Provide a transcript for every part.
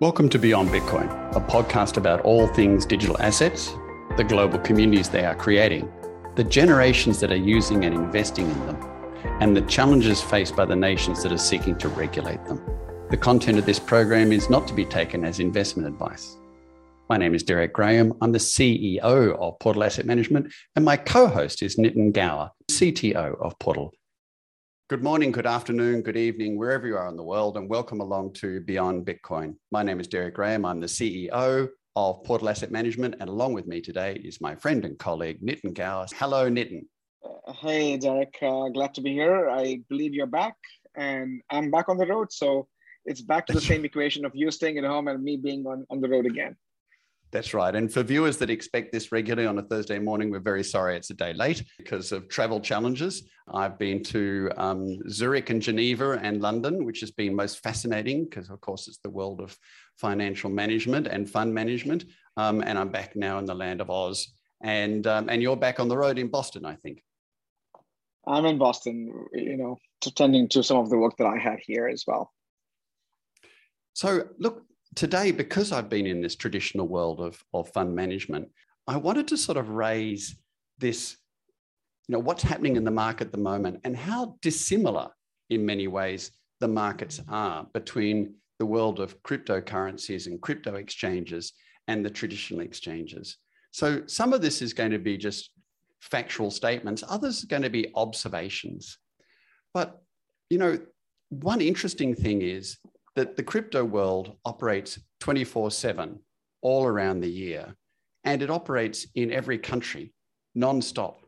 Welcome to Beyond Bitcoin, a podcast about all things digital assets, the global communities they are creating, the generations that are using and investing in them, and the challenges faced by the nations that are seeking to regulate them. The content of this program is not to be taken as investment advice. My name is Derek Graham. I'm the CEO of Portal Asset Management, and my co host is Nitin Gaur, CTO of Portal Good morning, good afternoon, good evening, wherever you are in the world, and welcome along to Beyond Bitcoin. My name is Derek Graham. I'm the CEO of Portal Asset Management, and along with me today is my friend and colleague, Nitin Gaur. Hello, Nitin. Uh, hey, Derek. Uh, glad to be here. I believe you're back, and I'm back on the road. So it's back to the same equation of you staying at home and me being on, on the road again. That's right. And for viewers that expect this regularly on a Thursday morning, we're very sorry it's a day late because of travel challenges. I've been to um, Zurich and Geneva and London, which has been most fascinating because, of course, it's the world of financial management and fund management. Um, and I'm back now in the land of Oz. And, um, and you're back on the road in Boston, I think. I'm in Boston, you know, attending to some of the work that I had here as well. So, look, today, because I've been in this traditional world of, of fund management, I wanted to sort of raise this, you know, what's happening in the market at the moment and how dissimilar in many ways the markets are between the world of cryptocurrencies and crypto exchanges and the traditional exchanges. So some of this is going to be just factual statements, others are going to be observations. But, you know, one interesting thing is that the crypto world operates 24 7 all around the year, and it operates in every country non-stop.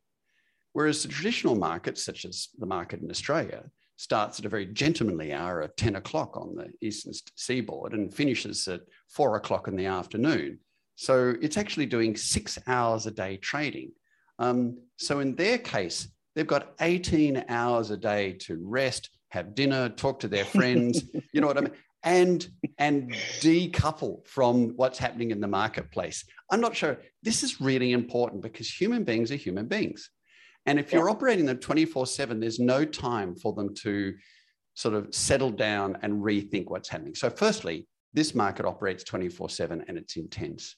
Whereas the traditional markets, such as the market in Australia, starts at a very gentlemanly hour of 10 o'clock on the eastern seaboard and finishes at four o'clock in the afternoon. So it's actually doing six hours a day trading. Um, so in their case, they've got 18 hours a day to rest, have dinner, talk to their friends, you know what I mean? And and decouple from what's happening in the marketplace. I'm not sure. This is really important because human beings are human beings. And if you're operating them 24-7, there's no time for them to sort of settle down and rethink what's happening. So, firstly, this market operates 24-7 and it's intense.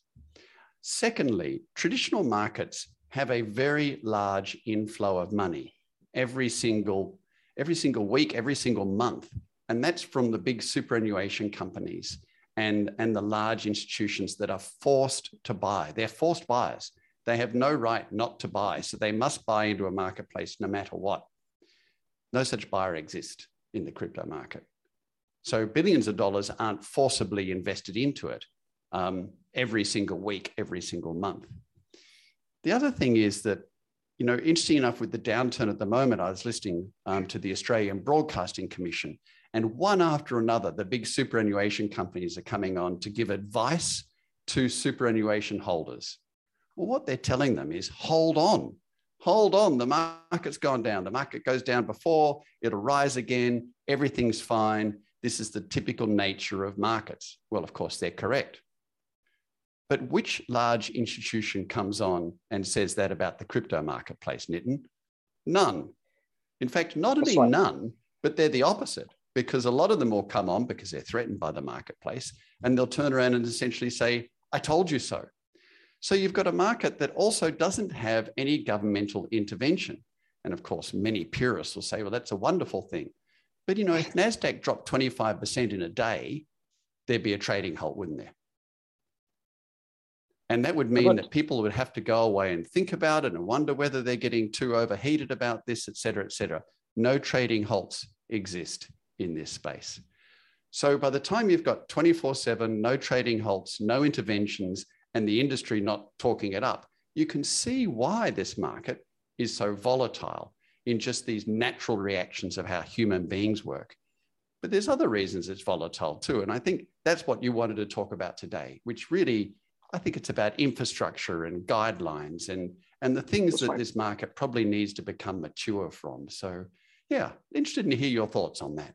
Secondly, traditional markets have a very large inflow of money every single every single week, every single month. And that's from the big superannuation companies and, and the large institutions that are forced to buy. They're forced buyers. They have no right not to buy. So they must buy into a marketplace no matter what. No such buyer exists in the crypto market. So billions of dollars aren't forcibly invested into it um, every single week, every single month. The other thing is that you know, interesting enough with the downturn at the moment, I was listening um, to the Australian Broadcasting Commission, and one after another, the big superannuation companies are coming on to give advice to superannuation holders. Well, what they're telling them is hold on, hold on. The market's gone down. The market goes down before, it'll rise again. Everything's fine. This is the typical nature of markets. Well, of course, they're correct. But which large institution comes on and says that about the crypto marketplace, Nitin? None. In fact, not only right. none, but they're the opposite because a lot of them will come on because they're threatened by the marketplace and they'll turn around and essentially say, I told you so. So you've got a market that also doesn't have any governmental intervention. And of course, many purists will say, well, that's a wonderful thing. But you know, if NASDAQ dropped 25% in a day, there'd be a trading halt, wouldn't there? And that would mean that people would have to go away and think about it and wonder whether they're getting too overheated about this, et cetera, et cetera. No trading halts exist in this space. So by the time you've got 24 7, no trading halts, no interventions, and the industry not talking it up, you can see why this market is so volatile in just these natural reactions of how human beings work. But there's other reasons it's volatile too. And I think that's what you wanted to talk about today, which really I think it's about infrastructure and guidelines and and the things That's that right. this market probably needs to become mature from. So, yeah, interested to hear your thoughts on that.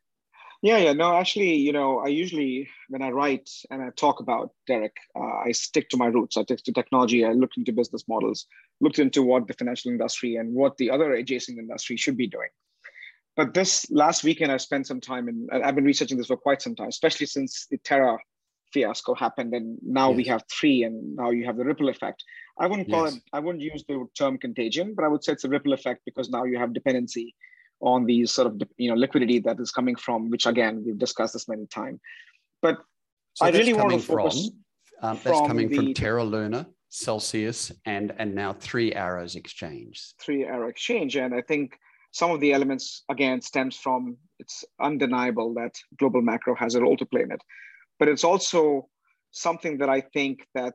Yeah, yeah, no, actually, you know, I usually when I write and I talk about Derek, uh, I stick to my roots. I stick to technology. I look into business models, looked into what the financial industry and what the other adjacent industry should be doing. But this last weekend, I spent some time and I've been researching this for quite some time, especially since the Terra fiasco happened and now yes. we have three and now you have the ripple effect i wouldn't call yes. it i wouldn't use the term contagion but i would say it's a ripple effect because now you have dependency on these sort of you know liquidity that is coming from which again we've discussed this many times but so i really want to focus from, um, that's coming the, from terra luna celsius and and now three arrows exchange three arrow exchange and i think some of the elements again stems from it's undeniable that global macro has a role to play in it but it's also something that i think that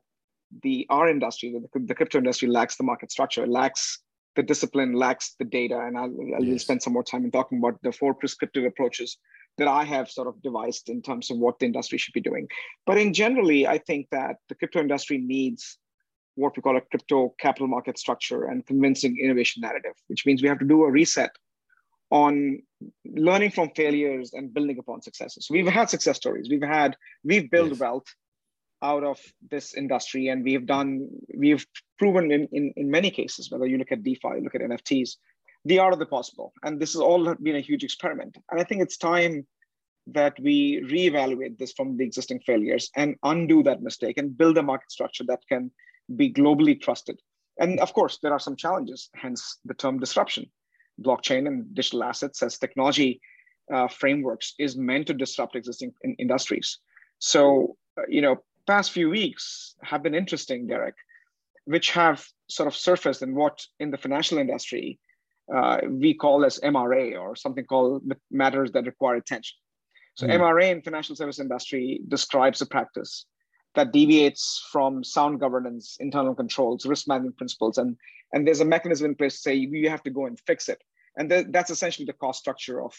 the our industry the, the crypto industry lacks the market structure lacks the discipline lacks the data and i'll, I'll yes. spend some more time in talking about the four prescriptive approaches that i have sort of devised in terms of what the industry should be doing but in generally i think that the crypto industry needs what we call a crypto capital market structure and convincing innovation narrative, which means we have to do a reset on learning from failures and building upon successes. We've had success stories. We've had, we've built yes. wealth out of this industry and we've done, we've proven in, in, in many cases, whether you look at DeFi, look at NFTs, the art of the possible. And this has all been a huge experiment. And I think it's time that we reevaluate this from the existing failures and undo that mistake and build a market structure that can be globally trusted. And of course, there are some challenges, hence the term disruption. Blockchain and digital assets as technology uh, frameworks is meant to disrupt existing in industries. So, uh, you know, past few weeks have been interesting, Derek, which have sort of surfaced in what in the financial industry uh, we call as MRA or something called matters that require attention. So mm. MRA in financial service industry describes a practice that deviates from sound governance, internal controls, risk management principles, and and there's a mechanism in place to say you have to go and fix it. And th- that's essentially the cost structure of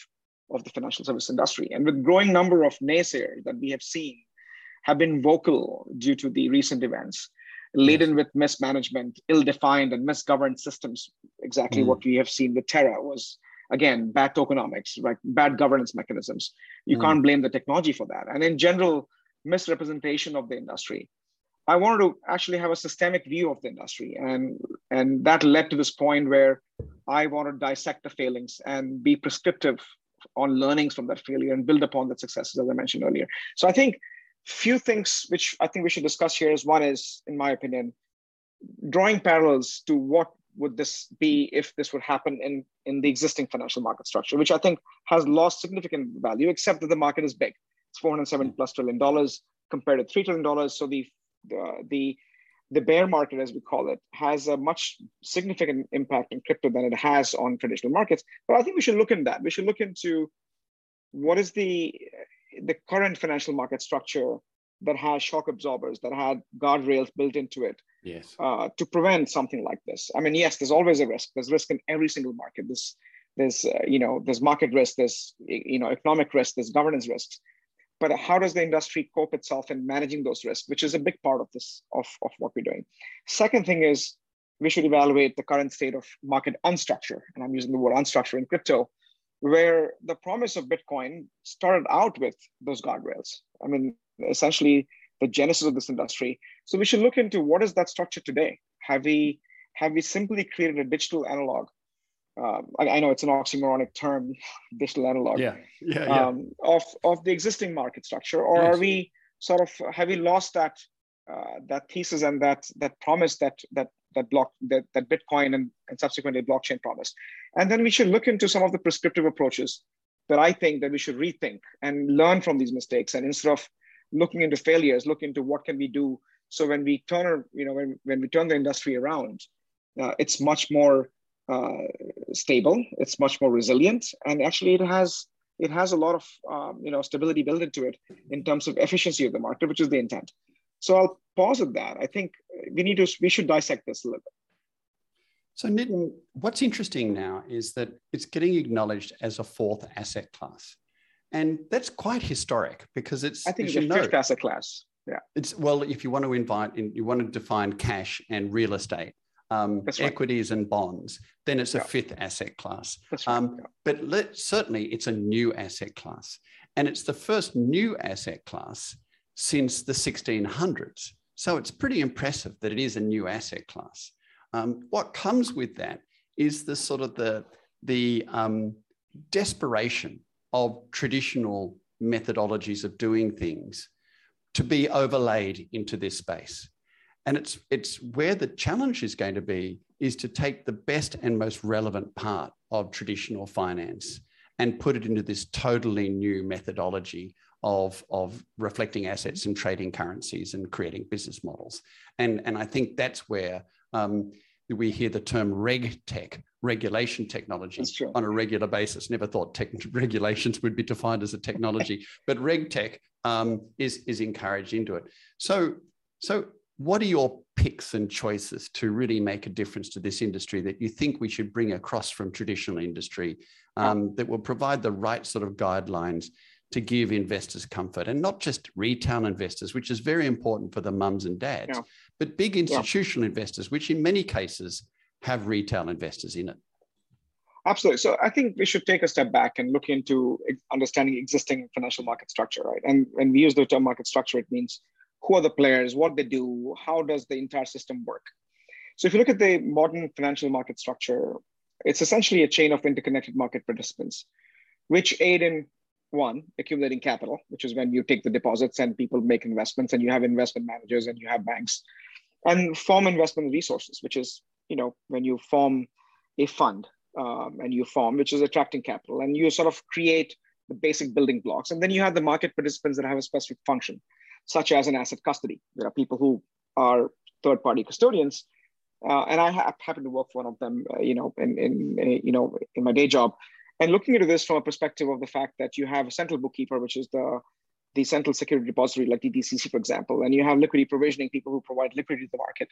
of the financial service industry. And with growing number of naysayers that we have seen have been vocal due to the recent events, laden with mismanagement, ill-defined and misgoverned systems. Exactly mm. what we have seen with Terra was again bad tokenomics, right? Bad governance mechanisms. You mm. can't blame the technology for that. And in general, misrepresentation of the industry. I wanted to actually have a systemic view of the industry, and and that led to this point where I want to dissect the failings and be prescriptive on learnings from that failure and build upon the successes, as I mentioned earlier. So I think few things which I think we should discuss here is one is, in my opinion, drawing parallels to what would this be if this would happen in in the existing financial market structure, which I think has lost significant value, except that the market is big. It's 407 plus trillion dollars compared to three trillion dollars. So the the the bear market, as we call it, has a much significant impact on crypto than it has on traditional markets. But I think we should look into that. We should look into what is the the current financial market structure that has shock absorbers, that had guardrails built into it, yes, uh, to prevent something like this. I mean, yes, there's always a risk. There's risk in every single market. There's there's uh, you know there's market risk. There's you know economic risk. There's governance risks but how does the industry cope itself in managing those risks, which is a big part of this of, of what we're doing. Second thing is we should evaluate the current state of market unstructure, and I'm using the word unstructure in crypto, where the promise of Bitcoin started out with those guardrails. I mean, essentially the genesis of this industry. So we should look into what is that structure today. Have we have we simply created a digital analog um, I, I, know it's an oxymoronic term, digital analog, yeah, yeah, yeah. Um, of of the existing market structure, or yes. are we sort of have we lost that uh, that thesis and that that promise that that that block that, that Bitcoin and, and subsequently blockchain promised, and then we should look into some of the prescriptive approaches that I think that we should rethink and learn from these mistakes, and instead of looking into failures, look into what can we do. So when we turn, you know, when, when we turn the industry around, uh, it's much more uh, stable. It's much more resilient, and actually, it has it has a lot of um, you know stability built into it in terms of efficiency of the market, which is the intent. So I'll pause at that. I think we need to we should dissect this a little bit. So Nitin, what's interesting now is that it's getting acknowledged as a fourth asset class. And that's quite historic because it's I think it's a fifth asset class. Yeah. It's well, if you want to invite in, you want to define cash and real estate, um, right. equities and bonds, then it's a fifth asset class. Right. Um, yeah. But let, certainly it's a new asset class. And it's the first new asset class since the 1600s. So it's pretty impressive that it is a new asset class. Um, what comes with that is the sort of the, the um, desperation of traditional methodologies of doing things to be overlaid into this space. And it's, it's where the challenge is going to be is to take the best and most relevant part of traditional finance and put it into this totally new methodology of, of reflecting assets and trading currencies and creating business models. And, and I think that's where um, we hear the term reg tech, regulation technology, on a regular basis. Never thought tech regulations would be defined as a technology, but reg tech um, is, is encouraged into it. So, so what are your picks and choices to really make a difference to this industry that you think we should bring across from traditional industry um, that will provide the right sort of guidelines to give investors comfort and not just retail investors, which is very important for the mums and dads, yeah. but big institutional yeah. investors, which in many cases have retail investors in it. Absolutely. So I think we should take a step back and look into understanding existing financial market structure, right? And when we use the term market structure, it means who are the players, what they do, how does the entire system work. So if you look at the modern financial market structure, it's essentially a chain of interconnected market participants, which aid in one, accumulating capital, which is when you take the deposits and people make investments and you have investment managers and you have banks, and form investment resources, which is, you know, when you form a fund um, and you form, which is attracting capital, and you sort of create the basic building blocks. And then you have the market participants that have a specific function, such as an asset custody. There are people who are third party custodians. Uh, and I ha- happen to work for one of them, uh, you know, in, in, you know, in my day job and looking at this from a perspective of the fact that you have a central bookkeeper, which is the the central security depository like DTCC, for example, and you have liquidity provisioning people who provide liquidity to the market.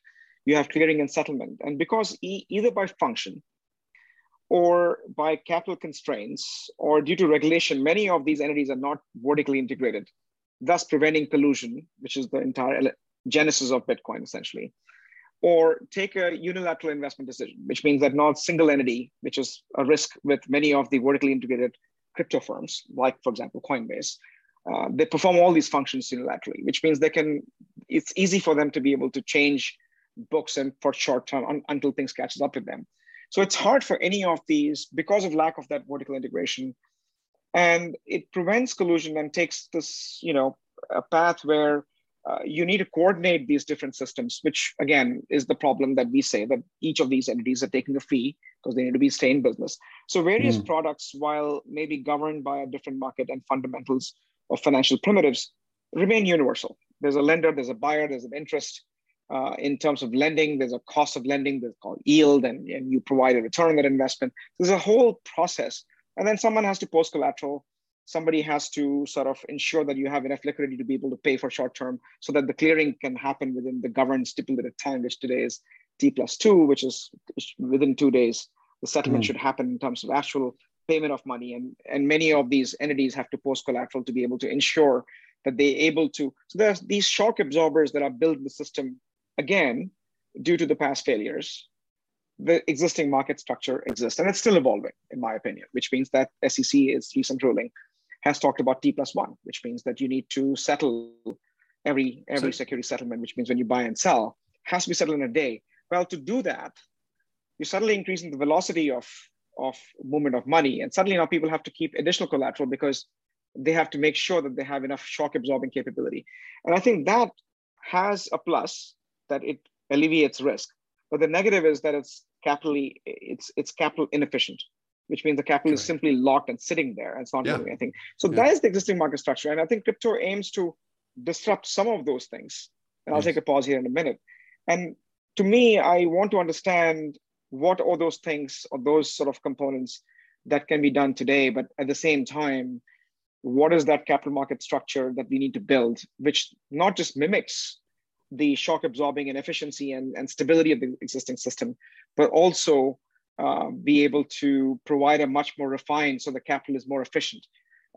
You have clearing and settlement. And because e either by function or by capital constraints or due to regulation, many of these entities are not vertically integrated, thus preventing collusion, which is the entire genesis of Bitcoin, essentially or take a unilateral investment decision, which means that not single entity, which is a risk with many of the vertically integrated crypto firms, like for example Coinbase, uh, they perform all these functions unilaterally, which means they can. It's easy for them to be able to change books and for short term un, until things catches up with them. So it's hard for any of these because of lack of that vertical integration, and it prevents collusion and takes this, you know, a path where uh, you need to coordinate these different systems, which again is the problem that we say that each of these entities are taking a fee because they need to be stay in business. So various mm. products, while maybe governed by a different market and fundamentals of financial primitives, remain universal. There's a lender, there's a buyer, there's an interest. Uh, in terms of lending, there's a cost of lending that's called yield, and, and you provide a return on that investment. There's a whole process. And then someone has to post collateral somebody has to sort of ensure that you have enough liquidity to be able to pay for short term so that the clearing can happen within the governed stipulated time, which today is T plus two, which is within two days. The settlement mm. should happen in terms of actual payment of money. And, and many of these entities have to post collateral to be able to ensure that they're able to. So there's these shock absorbers that are built in the system, again, due to the past failures the existing market structure exists and it's still evolving in my opinion which means that sec is recent ruling has talked about T plus one, which means that you need to settle every every so, security settlement, which means when you buy and sell, has to be settled in a day. Well, to do that, you're suddenly increasing the velocity of of movement of money, and suddenly now people have to keep additional collateral because they have to make sure that they have enough shock absorbing capability. And I think that has a plus that it alleviates risk, but the negative is that it's capitally it's it's capital inefficient which means the capital is simply locked and sitting there and it's not yeah. doing anything. So yeah. that is the existing market structure. And I think crypto aims to disrupt some of those things. And I'll take a pause here in a minute. And to me, I want to understand what are those things or those sort of components that can be done today, but at the same time, what is that capital market structure that we need to build, which not just mimics the shock absorbing and efficiency and, and stability of the existing system, but also uh, be able to provide a much more refined so the capital is more efficient.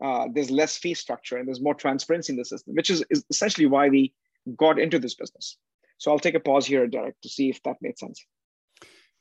Uh, there's less fee structure and there's more transparency in the system, which is, is essentially why we got into this business. So I'll take a pause here, Derek, to see if that made sense.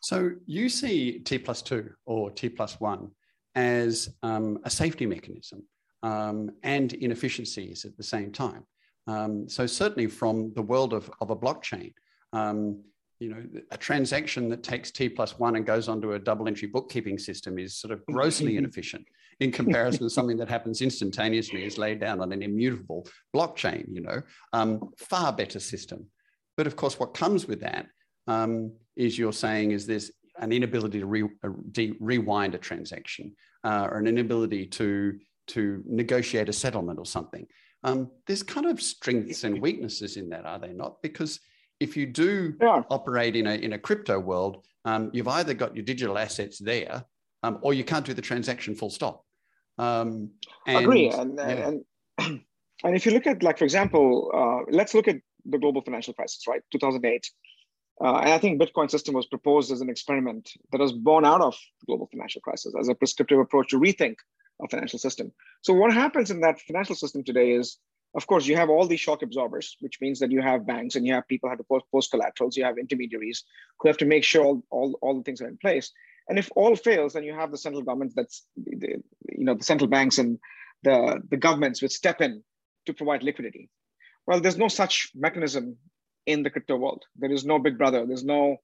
So you see T plus two or T plus one as um, a safety mechanism um, and inefficiencies at the same time. Um, so certainly from the world of, of a blockchain, um, you know, a transaction that takes T plus one and goes onto a double entry bookkeeping system is sort of grossly inefficient. in comparison to something that happens instantaneously, is laid down on an immutable blockchain. You know, um, far better system. But of course, what comes with that um, is you're saying is there's an inability to re, uh, de- rewind a transaction uh, or an inability to to negotiate a settlement or something. Um, there's kind of strengths and weaknesses in that, are they not? Because if you do yeah. operate in a, in a crypto world, um, you've either got your digital assets there um, or you can't do the transaction full stop. Um, and, Agree. And, yeah. and, and if you look at, like, for example, uh, let's look at the global financial crisis, right? 2008. Uh, and I think Bitcoin system was proposed as an experiment that was born out of the global financial crisis as a prescriptive approach to rethink a financial system. So what happens in that financial system today is, of course, you have all these shock absorbers, which means that you have banks and you have people who have to post, post collaterals, you have intermediaries who have to make sure all, all, all the things are in place. And if all fails, then you have the central governments that's, you know, the central banks and the, the governments which step in to provide liquidity. Well, there's no such mechanism in the crypto world. There is no big brother. There's no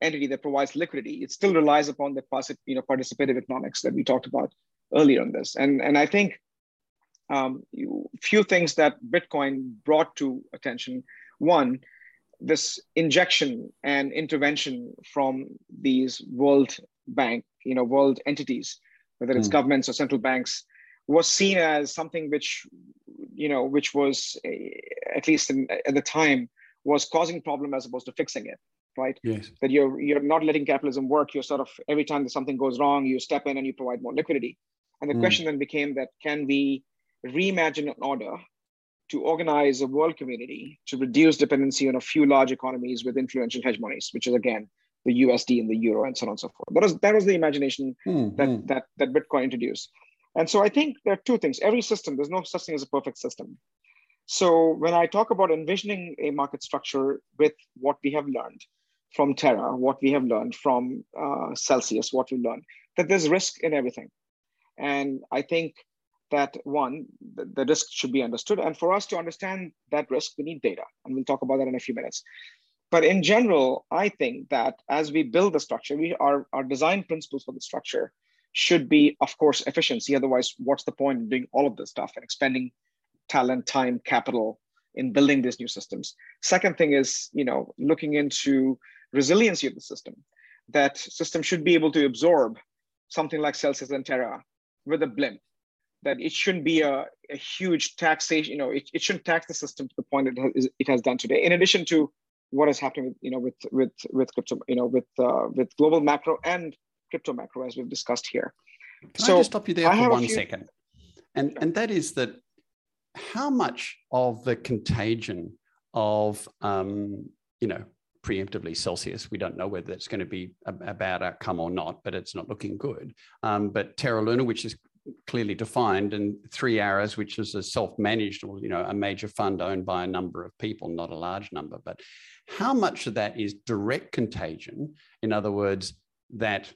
entity that provides liquidity. It still relies upon the you know, participative economics that we talked about earlier on this. And, and I think um, you, few things that Bitcoin brought to attention. One, this injection and intervention from these world bank, you know, world entities, whether it's mm. governments or central banks, was seen as something which, you know, which was at least in, at the time was causing problem as opposed to fixing it right yes that you're you're not letting capitalism work you're sort of every time that something goes wrong you step in and you provide more liquidity and the mm. question then became that can we reimagine an order to organize a world community to reduce dependency on a few large economies with influential hegemonies which is again the USD and the euro and so on and so forth that was that was the imagination mm. that mm. that that bitcoin introduced and so i think there are two things every system there's no such thing as a perfect system so when I talk about envisioning a market structure with what we have learned from Terra, what we have learned from uh, Celsius, what we learned, that there's risk in everything. And I think that one, the, the risk should be understood. And for us to understand that risk, we need data. And we'll talk about that in a few minutes. But in general, I think that as we build the structure, we our, our design principles for the structure should be, of course, efficiency. Otherwise, what's the point in doing all of this stuff and expending talent, time, capital in building these new systems. Second thing is, you know, looking into resiliency of the system. That system should be able to absorb something like Celsius and Terra with a blimp. That it shouldn't be a, a huge taxation, you know, it, it shouldn't tax the system to the point it has, it has done today. In addition to what is happening with, you know, with with with crypto, you know, with uh, with global macro and crypto macro, as we've discussed here. Can so I just stop you there for one few... second? And and that is that how much of the contagion of, um, you know, preemptively Celsius, we don't know whether it's going to be a, a bad outcome or not, but it's not looking good. Um, but Terra Luna, which is clearly defined, and Three Arrows, which is a self-managed, or you know, a major fund owned by a number of people, not a large number. But how much of that is direct contagion? In other words, that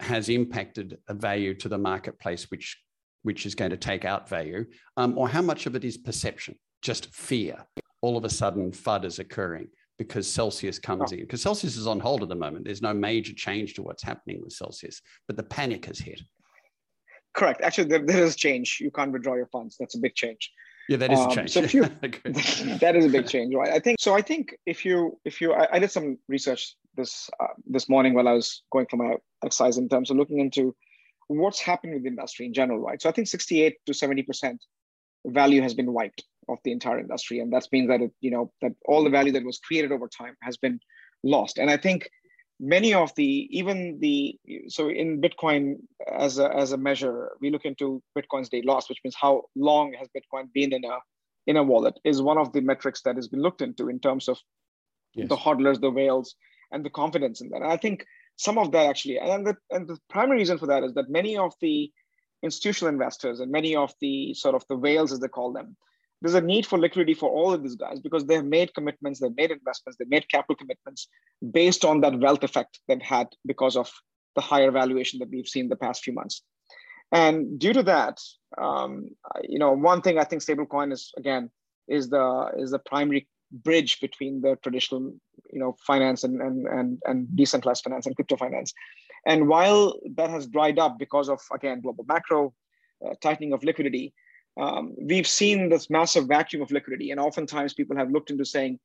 has impacted a value to the marketplace, which which is going to take out value, um, or how much of it is perception, just fear? All of a sudden, FUD is occurring because Celsius comes oh. in. Because Celsius is on hold at the moment. There's no major change to what's happening with Celsius, but the panic has hit. Correct. Actually, there, there is change. You can't withdraw your funds. That's a big change. Yeah, that is um, a change. So if you, that is a big change, right? I think so. I think if you if you I, I did some research this uh, this morning while I was going for my exercise in terms of looking into what's happened with the industry in general, right? So I think 68 to 70% value has been wiped of the entire industry. And that means that, it, you know, that all the value that was created over time has been lost. And I think many of the, even the, so in Bitcoin as a, as a measure, we look into Bitcoin's day loss, which means how long has Bitcoin been in a, in a wallet is one of the metrics that has been looked into in terms of yes. the hodlers, the whales, and the confidence in that. And I think some of that actually, and the, and the primary reason for that is that many of the institutional investors and many of the sort of the whales, as they call them, there's a need for liquidity for all of these guys because they've made commitments, they've made investments, they've made capital commitments based on that wealth effect they've had because of the higher valuation that we've seen the past few months. And due to that, um, you know, one thing I think stablecoin is again is the is the primary bridge between the traditional you know finance and and and, and decentralized finance and crypto finance and while that has dried up because of again global macro uh, tightening of liquidity, um, we've seen this massive vacuum of liquidity. And oftentimes people have looked into saying,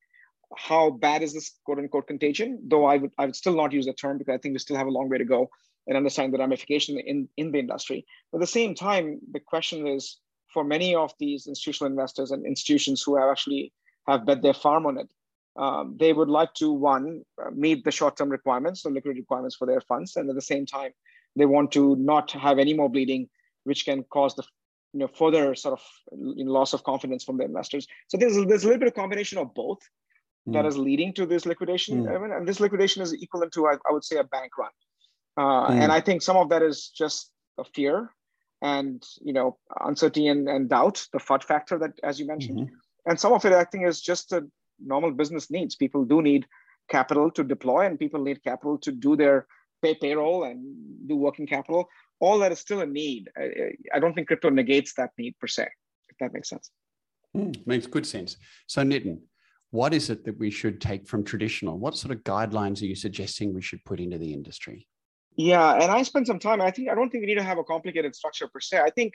how bad is this quote unquote contagion? Though I would, I would still not use the term because I think we still have a long way to go and understand the ramification in, in the industry. But at the same time, the question is for many of these institutional investors and institutions who have actually have bet their farm on it, um, they would like to one meet the short-term requirements, the liquidity requirements for their funds, and at the same time, they want to not have any more bleeding, which can cause the you know further sort of you know, loss of confidence from the investors. So there's there's a little bit of combination of both mm. that is leading to this liquidation, mm. and this liquidation is equivalent to I, I would say a bank run, uh, mm. and I think some of that is just a fear and you know uncertainty and, and doubt, the FUD factor that as you mentioned, mm-hmm. and some of it I think is just a normal business needs. People do need capital to deploy, and people need capital to do their pay payroll and do working capital. All that is still a need. I, I don't think crypto negates that need per se, if that makes sense. Mm, makes good sense. So, Nitin, what is it that we should take from traditional? What sort of guidelines are you suggesting we should put into the industry? Yeah, and I spent some time. I think I don't think we need to have a complicated structure per se. I think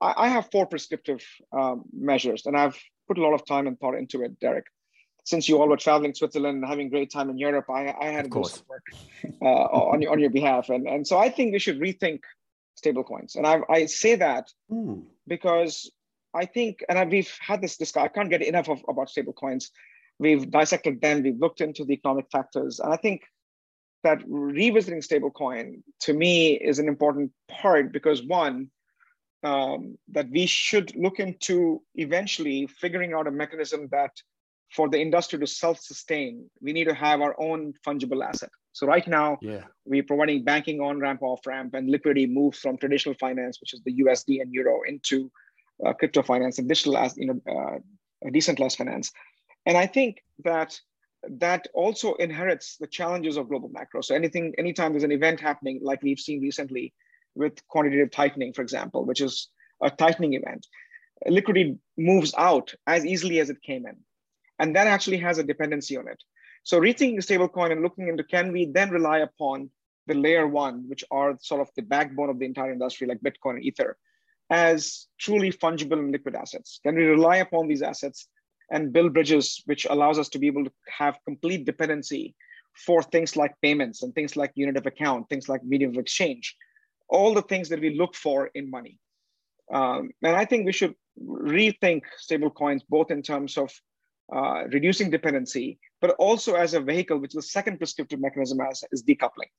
I, I have four prescriptive um, measures, and I've put a lot of time and thought into it, Derek since you all were traveling Switzerland and having great time in Europe, I, I had to do some work uh, on, your, on your behalf. And, and so I think we should rethink stablecoins. And I, I say that mm. because I think, and I, we've had this discussion, I can't get enough of, about stablecoins. We've dissected them, we've looked into the economic factors. And I think that revisiting stablecoin to me is an important part because one, um, that we should look into eventually figuring out a mechanism that for the industry to self-sustain, we need to have our own fungible asset. So right now, yeah. we're providing banking on ramp, off ramp, and liquidity moves from traditional finance, which is the USD and Euro, into uh, crypto finance and digital, as you know, uh, decentralized finance. And I think that that also inherits the challenges of global macro. So anything, anytime there's an event happening, like we've seen recently with quantitative tightening, for example, which is a tightening event, liquidity moves out as easily as it came in and that actually has a dependency on it. So rethinking stablecoin and looking into can we then rely upon the layer one, which are sort of the backbone of the entire industry, like Bitcoin and Ether, as truly fungible and liquid assets? Can we rely upon these assets and build bridges, which allows us to be able to have complete dependency for things like payments and things like unit of account, things like medium of exchange, all the things that we look for in money. Um, and I think we should rethink stablecoins both in terms of uh, reducing dependency, but also as a vehicle, which the second prescriptive mechanism as is decoupling.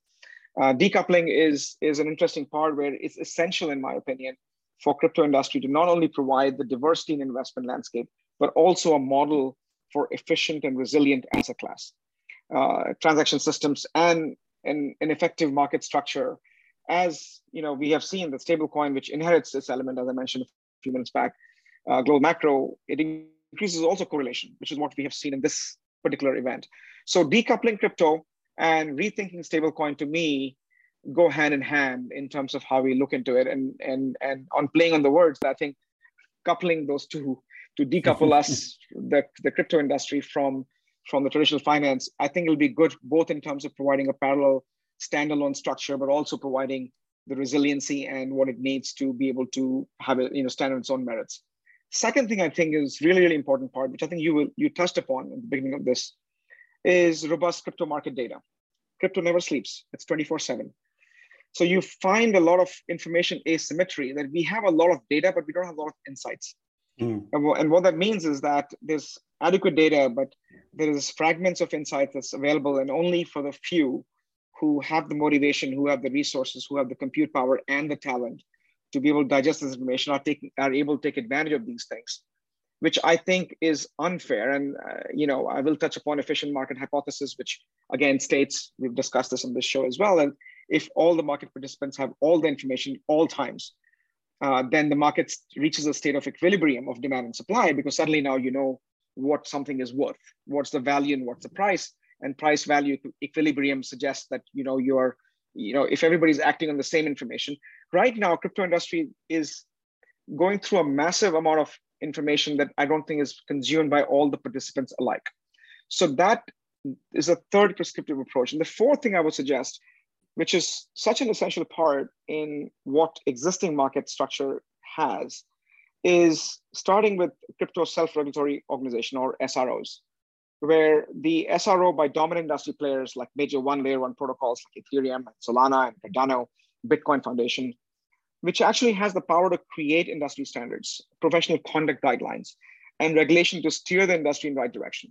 Uh, decoupling is, is an interesting part where it's essential, in my opinion, for crypto industry to not only provide the diversity in investment landscape, but also a model for efficient and resilient asset class, uh, transaction systems, and an, an effective market structure. As you know, we have seen the stablecoin, which inherits this element, as I mentioned a few minutes back, uh, global macro, it increases also correlation, which is what we have seen in this particular event. So decoupling crypto and rethinking stablecoin to me go hand in hand in terms of how we look into it. And and and on playing on the words, I think coupling those two to decouple us, the, the crypto industry from from the traditional finance, I think it'll be good both in terms of providing a parallel standalone structure, but also providing the resiliency and what it needs to be able to have it, you know, stand on its own merits. Second thing I think is really, really important part, which I think you will you touched upon at the beginning of this, is robust crypto market data. Crypto never sleeps. It's 24/7. So you find a lot of information asymmetry that we have a lot of data, but we don't have a lot of insights. Mm. And, and what that means is that there's adequate data, but there is fragments of insight that's available and only for the few who have the motivation, who have the resources, who have the compute power and the talent to be able to digest this information are taking are able to take advantage of these things which i think is unfair. And uh, you know i will touch upon efficient market hypothesis which again states we've discussed this on this show as well and if all the market participants have all the information all times uh, then the market reaches a state of equilibrium of demand and supply because suddenly now you know what something is worth what's the value and what's the price. And price value equilibrium suggests that you know you're you know if everybody's acting on the same information right now crypto industry is going through a massive amount of information that i don't think is consumed by all the participants alike. So that is a third prescriptive approach. And the fourth thing i would suggest which is such an essential part in what existing market structure has is starting with crypto self-regulatory organization or SROs, where the SRO by dominant industry players like major one layer one protocols like Ethereum and Solana and Cardano, Bitcoin Foundation, which actually has the power to create industry standards, professional conduct guidelines, and regulation to steer the industry in the right direction.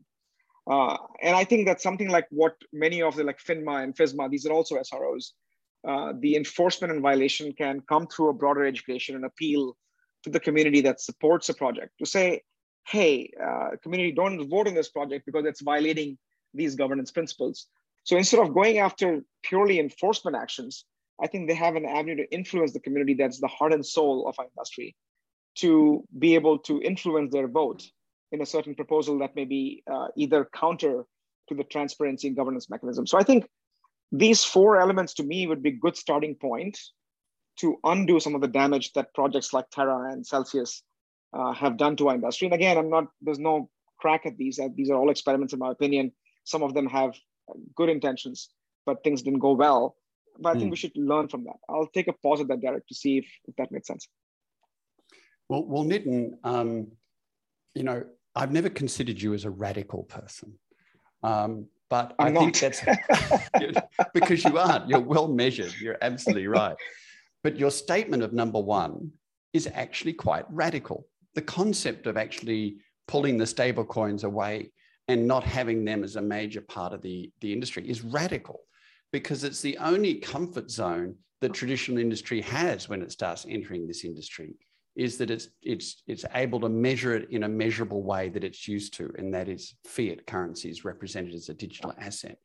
Uh, and I think that's something like what many of the like FINMA and FISMA, these are also SROs. Uh, the enforcement and violation can come through a broader education and appeal to the community that supports a project to say, hey, uh, community, don't vote on this project because it's violating these governance principles. So instead of going after purely enforcement actions, I think they have an avenue to influence the community that's the heart and soul of our industry to be able to influence their vote in a certain proposal that may be uh, either counter to the transparency and governance mechanism. So I think these four elements to me would be good starting point to undo some of the damage that projects like Terra and Celsius uh, have done to our industry. And again, I'm not, there's no crack at these. These are all experiments in my opinion. Some of them have good intentions, but things didn't go well. But I think hmm. we should learn from that. I'll take a pause at that, Derek, to see if, if that makes sense. Well, well, Nitin, um, you know, I've never considered you as a radical person. Um, but I'm i think that's because you aren't. You're well measured. You're absolutely right. But your statement of number one is actually quite radical. The concept of actually pulling the stable coins away and not having them as a major part of the, the industry is radical because it's the only comfort zone that traditional industry has when it starts entering this industry is that it's it's it's able to measure it in a measurable way that it's used to, and that is fiat currencies represented as a digital asset.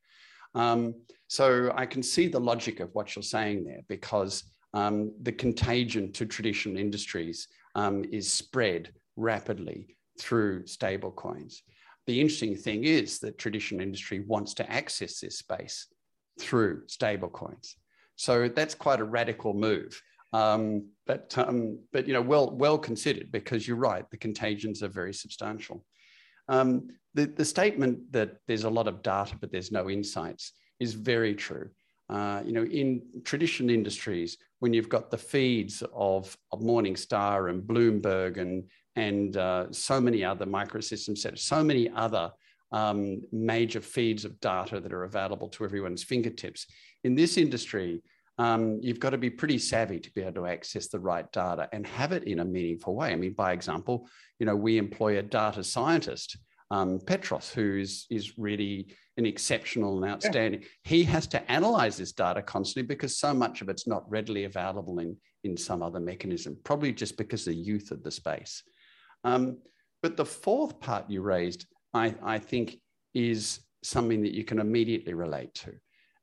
Um, so I can see the logic of what you're saying there, because um, the contagion to traditional industries um, is spread rapidly through stable coins. The interesting thing is that traditional industry wants to access this space through stable coins. So that's quite a radical move. Um, but um, but you know, well well considered because you're right. The contagions are very substantial. Um, the the statement that there's a lot of data but there's no insights is very true. Uh, you know, in traditional industries, when you've got the feeds of, of Morningstar and Bloomberg and and uh, so many other microsystem sets, so many other um, major feeds of data that are available to everyone's fingertips. In this industry, um, you've got to be pretty savvy to be able to access the right data and have it in a meaningful way. I mean, by example, you know, we employ a data scientist, um, Petros, who is, is really an exceptional and outstanding. Yeah. He has to analyze this data constantly because so much of it's not readily available in, in some other mechanism, probably just because of the youth of the space. Um, but the fourth part you raised, I, I think, is something that you can immediately relate to.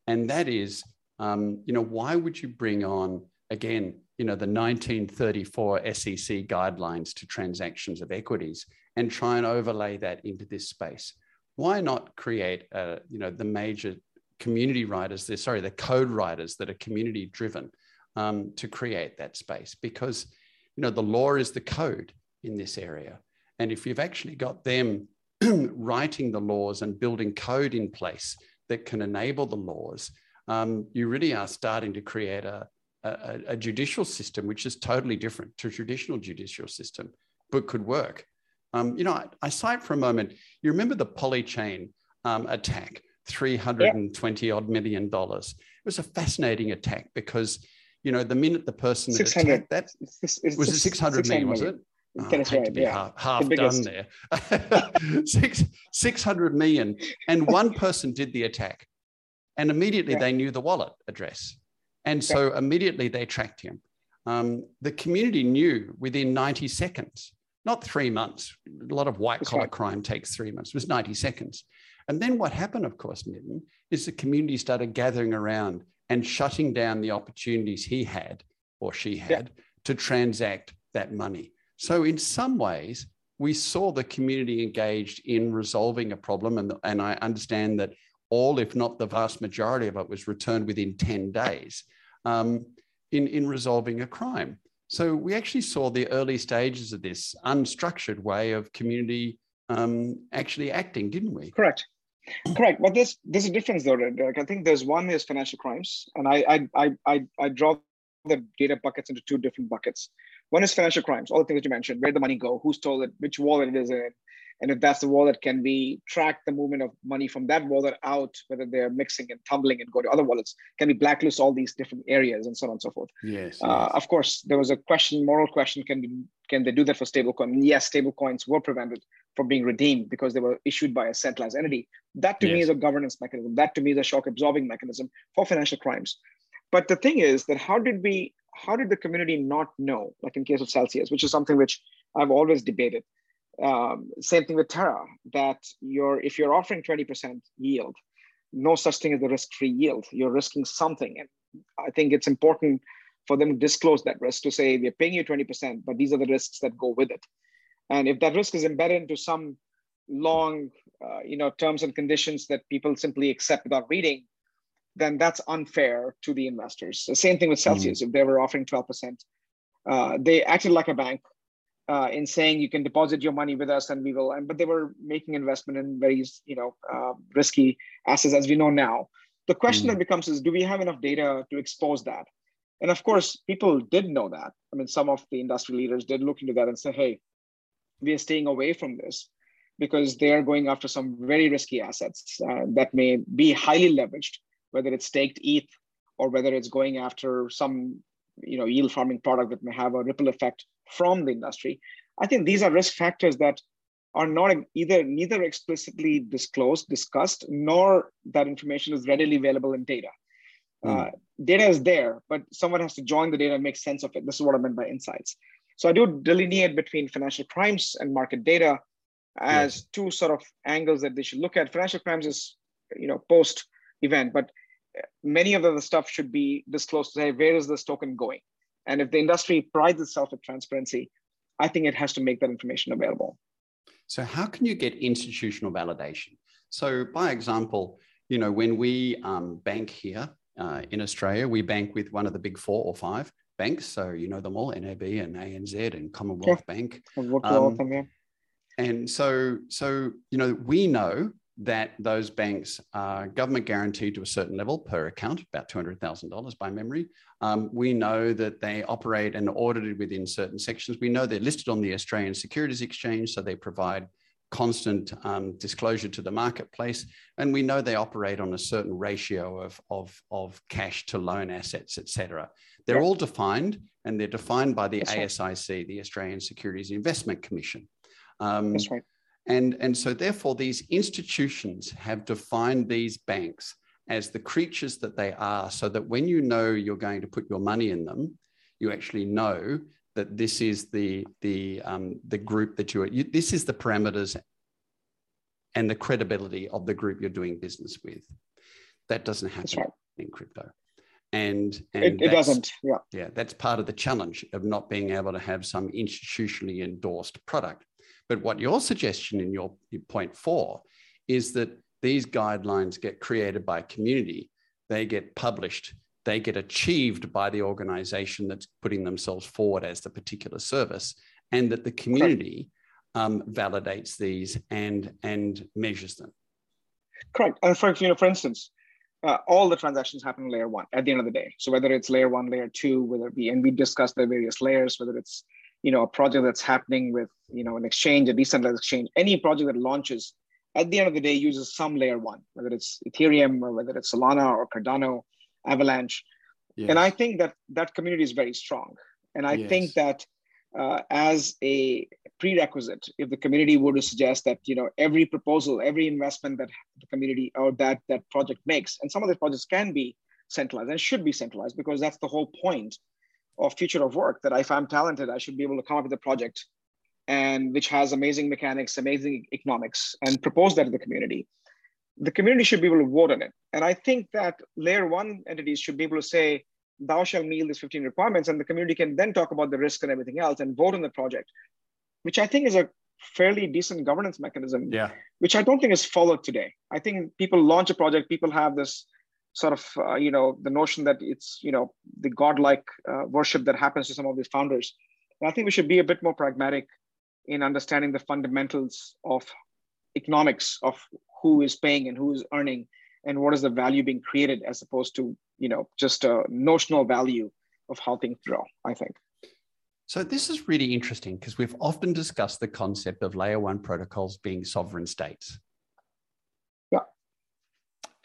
And that is um, you know, why would you bring on, again, you know, the 1934 SEC guidelines to transactions of equities and try and overlay that into this space? Why not create, uh, you know, the major community writers, the, sorry, the code writers that are community driven um, to create that space? Because, you know, the law is the code in this area. And if you've actually got them writing the laws and building code in place that can enable the laws, um, you really are starting to create a, a, a, judicial system which is totally different to a traditional judicial system, but could work. Um, you know, I, I, cite for a moment, you remember the Polychain um, attack, 320 odd million dollars. It was a fascinating attack because, you know, the minute the person that attacked that, it's, it's, was it 600 million, was it? Oh, hate right, to be yeah. half, half the done there. Six, 600 million. And one person did the attack. And immediately yeah. they knew the wallet address. And so yeah. immediately they tracked him. Um, the community knew within 90 seconds, not three months. A lot of white collar right. crime takes three months, it was 90 seconds. And then what happened, of course, Nitin, is the community started gathering around and shutting down the opportunities he had or she had yeah. to transact that money. So, in some ways, we saw the community engaged in resolving a problem. And, and I understand that all, if not the vast majority of it, was returned within 10 days um, in, in resolving a crime. So we actually saw the early stages of this unstructured way of community um, actually acting, didn't we? Correct. Correct. But there's there's a difference though, Derek. I think there's one is financial crimes, and I I I I, I draw the data buckets into two different buckets. One is financial crimes, all the things that you mentioned, where the money go, who stole it, which wallet it is in, and if that's the wallet, can we track the movement of money from that wallet out, whether they're mixing and tumbling and go to other wallets? Can we blacklist all these different areas and so on and so forth? Yes. Uh, yes. Of course, there was a question, moral question: Can we, can they do that for stablecoin? Yes, stablecoins were prevented from being redeemed because they were issued by a centralized entity. That to yes. me is a governance mechanism. That to me is a shock absorbing mechanism for financial crimes. But the thing is that how did we? How did the community not know? Like in case of Celsius, which is something which I've always debated um, same thing with Terra, that you're if you're offering 20% yield, no such thing as a risk-free yield. You're risking something. And I think it's important for them to disclose that risk to say we're paying you 20%, but these are the risks that go with it. And if that risk is embedded into some long, uh, you know, terms and conditions that people simply accept without reading, then that's unfair to the investors. The same thing with Celsius. Mm-hmm. If they were offering 12%, uh, they acted like a bank uh, in saying you can deposit your money with us and we will and but they were making investment in very you know uh, risky assets as we know now the question mm. that becomes is do we have enough data to expose that and of course people did know that i mean some of the industry leaders did look into that and say hey we are staying away from this because they are going after some very risky assets uh, that may be highly leveraged whether it's staked eth or whether it's going after some you know yield farming product that may have a ripple effect from the industry. I think these are risk factors that are not either neither explicitly disclosed discussed nor that information is readily available in data. Mm. uh, data is there but someone has to join the data and make sense of it. This is what i meant by insights. So i do delineate between financial crimes and market data as yes. two sort of angles that they should look at. Financial crimes is you know post event but many of the stuff should be disclosed to say where is this token going? And if the industry prides itself at transparency i think it has to make that information available. So how can you get institutional validation? So by example you know when we um, bank here uh, in australia we bank with one of the big four or five banks. So you know them all nab and anz and commonwealth yeah. bank. Um, and so so you know we know that those banks are government guaranteed to a certain level per account, about $200,000 by memory. Um, we know that they operate and audited within certain sections. We know they're listed on the Australian Securities Exchange, so they provide constant um, disclosure to the marketplace. And we know they operate on a certain ratio of, of, of cash to loan assets, et cetera. They're all defined and they're defined by the That's ASIC, right. the Australian Securities Investment Commission. Um, That's right. And, and so, therefore, these institutions have defined these banks as the creatures that they are, so that when you know you're going to put your money in them, you actually know that this is the, the, um, the group that you're, you, this is the parameters and the credibility of the group you're doing business with. That doesn't happen right. in crypto. And, and it, it doesn't. Yeah. Yeah. That's part of the challenge of not being able to have some institutionally endorsed product. But what your suggestion in your, point four is that these guidelines get created by community, they get published, they get achieved by the organization that's putting themselves forward as the particular service, and that the community um, validates these and, and measures them. Correct. And for, you know, for instance, uh, all the transactions happen in layer one at the end of the day. So whether it's layer one, layer two, whether it be, and we discuss the various layers, whether it's you know a project that's happening with you know an exchange a decentralized exchange any project that launches at the end of the day uses some layer one whether it's ethereum or whether it's solana or cardano avalanche yes. and i think that that community is very strong and i yes. think that uh, as a prerequisite if the community were to suggest that you know every proposal every investment that the community or that that project makes and some of these projects can be centralized and should be centralized because that's the whole point of future of work that if I'm talented, I should be able to come up with a project and which has amazing mechanics, amazing economics, and propose that to the community. The community should be able to vote on it. And I think that layer one entities should be able to say, thou shall meet these 15 requirements, and the community can then talk about the risk and everything else and vote on the project, which I think is a fairly decent governance mechanism, yeah. which I don't think is followed today. I think people launch a project, people have this sort of uh, you know the notion that it's you know the godlike uh, worship that happens to some of these founders and i think we should be a bit more pragmatic in understanding the fundamentals of economics of who is paying and who is earning and what is the value being created as opposed to you know just a notional value of how things grow i think So this is really interesting because we've often discussed the concept of layer one protocols being sovereign states.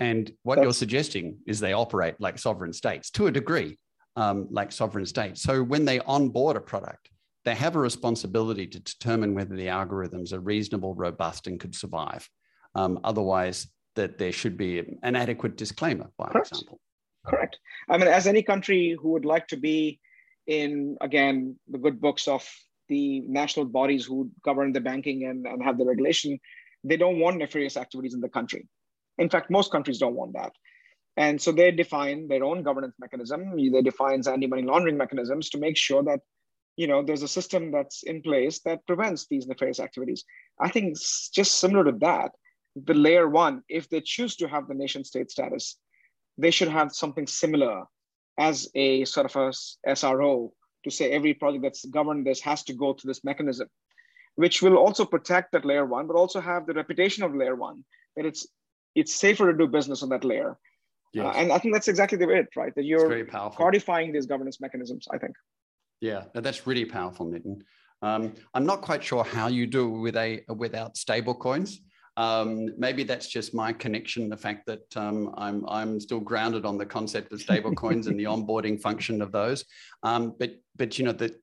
And what That's... you're suggesting is they operate like sovereign states to a degree, um, like sovereign states. So when they onboard a product, they have a responsibility to determine whether the algorithms are reasonable, robust, and could survive. Um, otherwise, that there should be an adequate disclaimer, by Correct. example. Correct. I mean, as any country who would like to be in, again, the good books of the national bodies who govern the banking and, and have the regulation, they don't want nefarious activities in the country. In fact, most countries don't want that. And so they define their own governance mechanism. They define anti-money laundering mechanisms to make sure that you know there's a system that's in place that prevents these nefarious activities. I think just similar to that, the layer one, if they choose to have the nation state status, they should have something similar as a sort of a SRO to say every project that's governed this has to go through this mechanism, which will also protect that layer one, but also have the reputation of layer one that it's it's safer to do business on that layer. Yes. Uh, and I think that's exactly the way, it. right? That you're codifying these governance mechanisms. I think. Yeah, that's really powerful, Nitin. Um, I'm not quite sure how you do with a without stable coins. Um, maybe that's just my connection, the fact that um, I'm, I'm still grounded on the concept of stable coins and the onboarding function of those. Um, but, but, you know, the,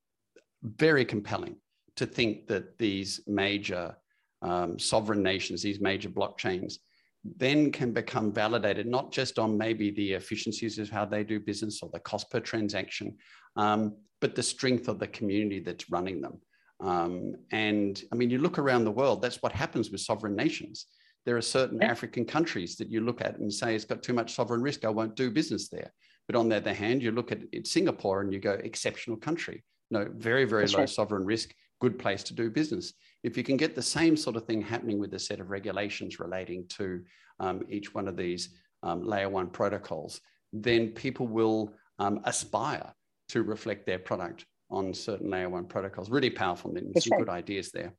very compelling to think that these major um, sovereign nations, these major blockchains, then can become validated not just on maybe the efficiencies of how they do business or the cost per transaction, um, but the strength of the community that's running them. Um, and I mean, you look around the world, that's what happens with sovereign nations. There are certain. African countries that you look at and say it's got too much sovereign risk, I won't do business there. But on the other hand, you look at it, Singapore and you go, exceptional country. No, very, very that's low right. sovereign risk, good place to do business. If you can get the same sort of thing happening with a set of regulations relating to um, each one of these um, layer one protocols, then people will um, aspire to reflect their product on certain layer one protocols. Really powerful, and some right. good ideas there.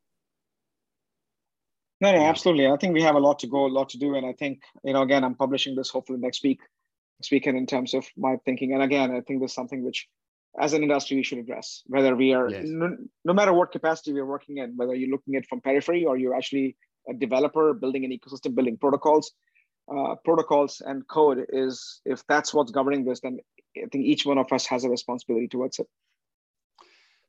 No, no, absolutely. I think we have a lot to go, a lot to do. And I think, you know, again, I'm publishing this hopefully next week, next weekend in terms of my thinking. And again, I think there's something which as an industry we should address, whether we are, yes. no, no, matter what capacity we're working in, whether you're looking at from periphery or you're actually a developer building an ecosystem, building protocols, uh, protocols and code is, if that's what's governing this, then I think each one of us has a responsibility towards it.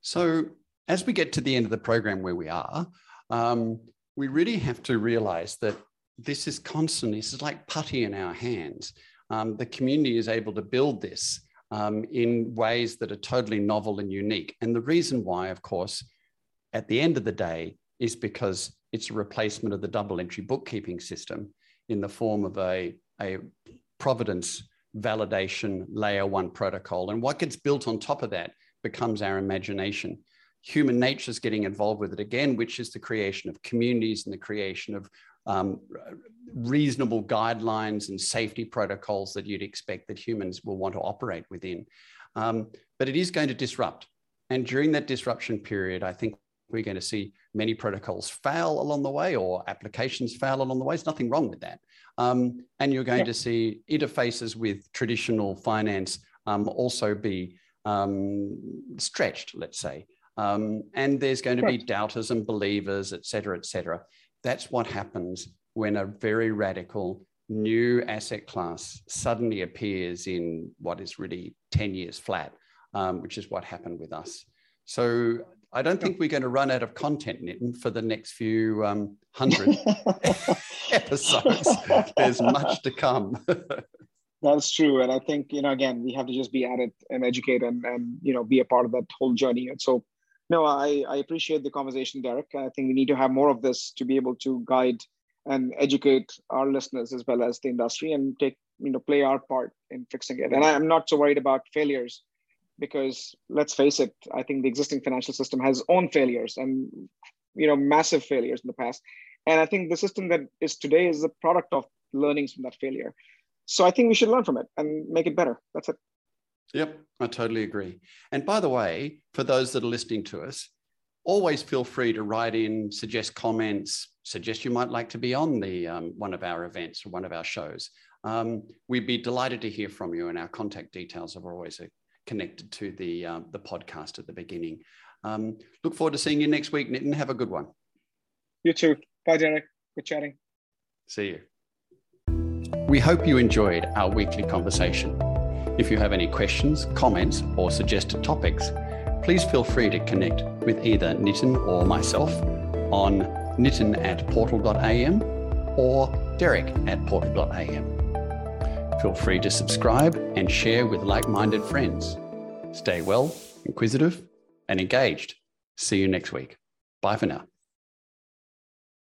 So, as we get to the end of the program where we are, um, we really have to realize that this is constantly, this is like putty in our hands. Um, the community is able to build this um, in ways that are totally novel and unique. And the reason why, of course, at the end of the day, is because it's a replacement of the double entry bookkeeping system in the form of a, a providence validation layer one protocol. And what gets built on top of that becomes our imagination. Human nature is getting involved with it again, which is the creation of communities and the creation of um, reasonable guidelines and safety protocols that you'd expect that humans will want to operate within. Um, but it is going to disrupt. And during that disruption period, I think we're going to see many protocols fail along the way or applications fail along the way. There's nothing wrong with that. Um, and you're going yeah. to see interfaces with traditional finance um, also be um, stretched, let's say. Um, and there's going to be doubters and believers, et cetera, et cetera. That's what happens when a very radical new asset class suddenly appears in what is really 10 years flat, um, which is what happened with us. So I don't think we're going to run out of content, Nitin, for the next few um, hundred episodes. There's much to come. That's true. And I think, you know, again, we have to just be at it and educate and, and you know, be a part of that whole journey. And so, no, I, I appreciate the conversation, Derek. I think we need to have more of this to be able to guide and educate our listeners as well as the industry and take, you know, play our part in fixing it. And I'm not so worried about failures because let's face it, I think the existing financial system has own failures and, you know, massive failures in the past. And I think the system that is today is a product of learnings from that failure. So I think we should learn from it and make it better. That's it. Yep, I totally agree. And by the way, for those that are listening to us, always feel free to write in, suggest comments, suggest you might like to be on the um, one of our events or one of our shows. Um, we'd be delighted to hear from you, and our contact details are always connected to the, um, the podcast at the beginning. Um, look forward to seeing you next week, Nitin. Have a good one. You too. Bye, Derek. Good chatting. See you. We hope you enjoyed our weekly conversation. If you have any questions, comments, or suggested topics, please feel free to connect with either Nitin or myself on nitin at portal.am or derek at portal.am. Feel free to subscribe and share with like minded friends. Stay well, inquisitive, and engaged. See you next week. Bye for now.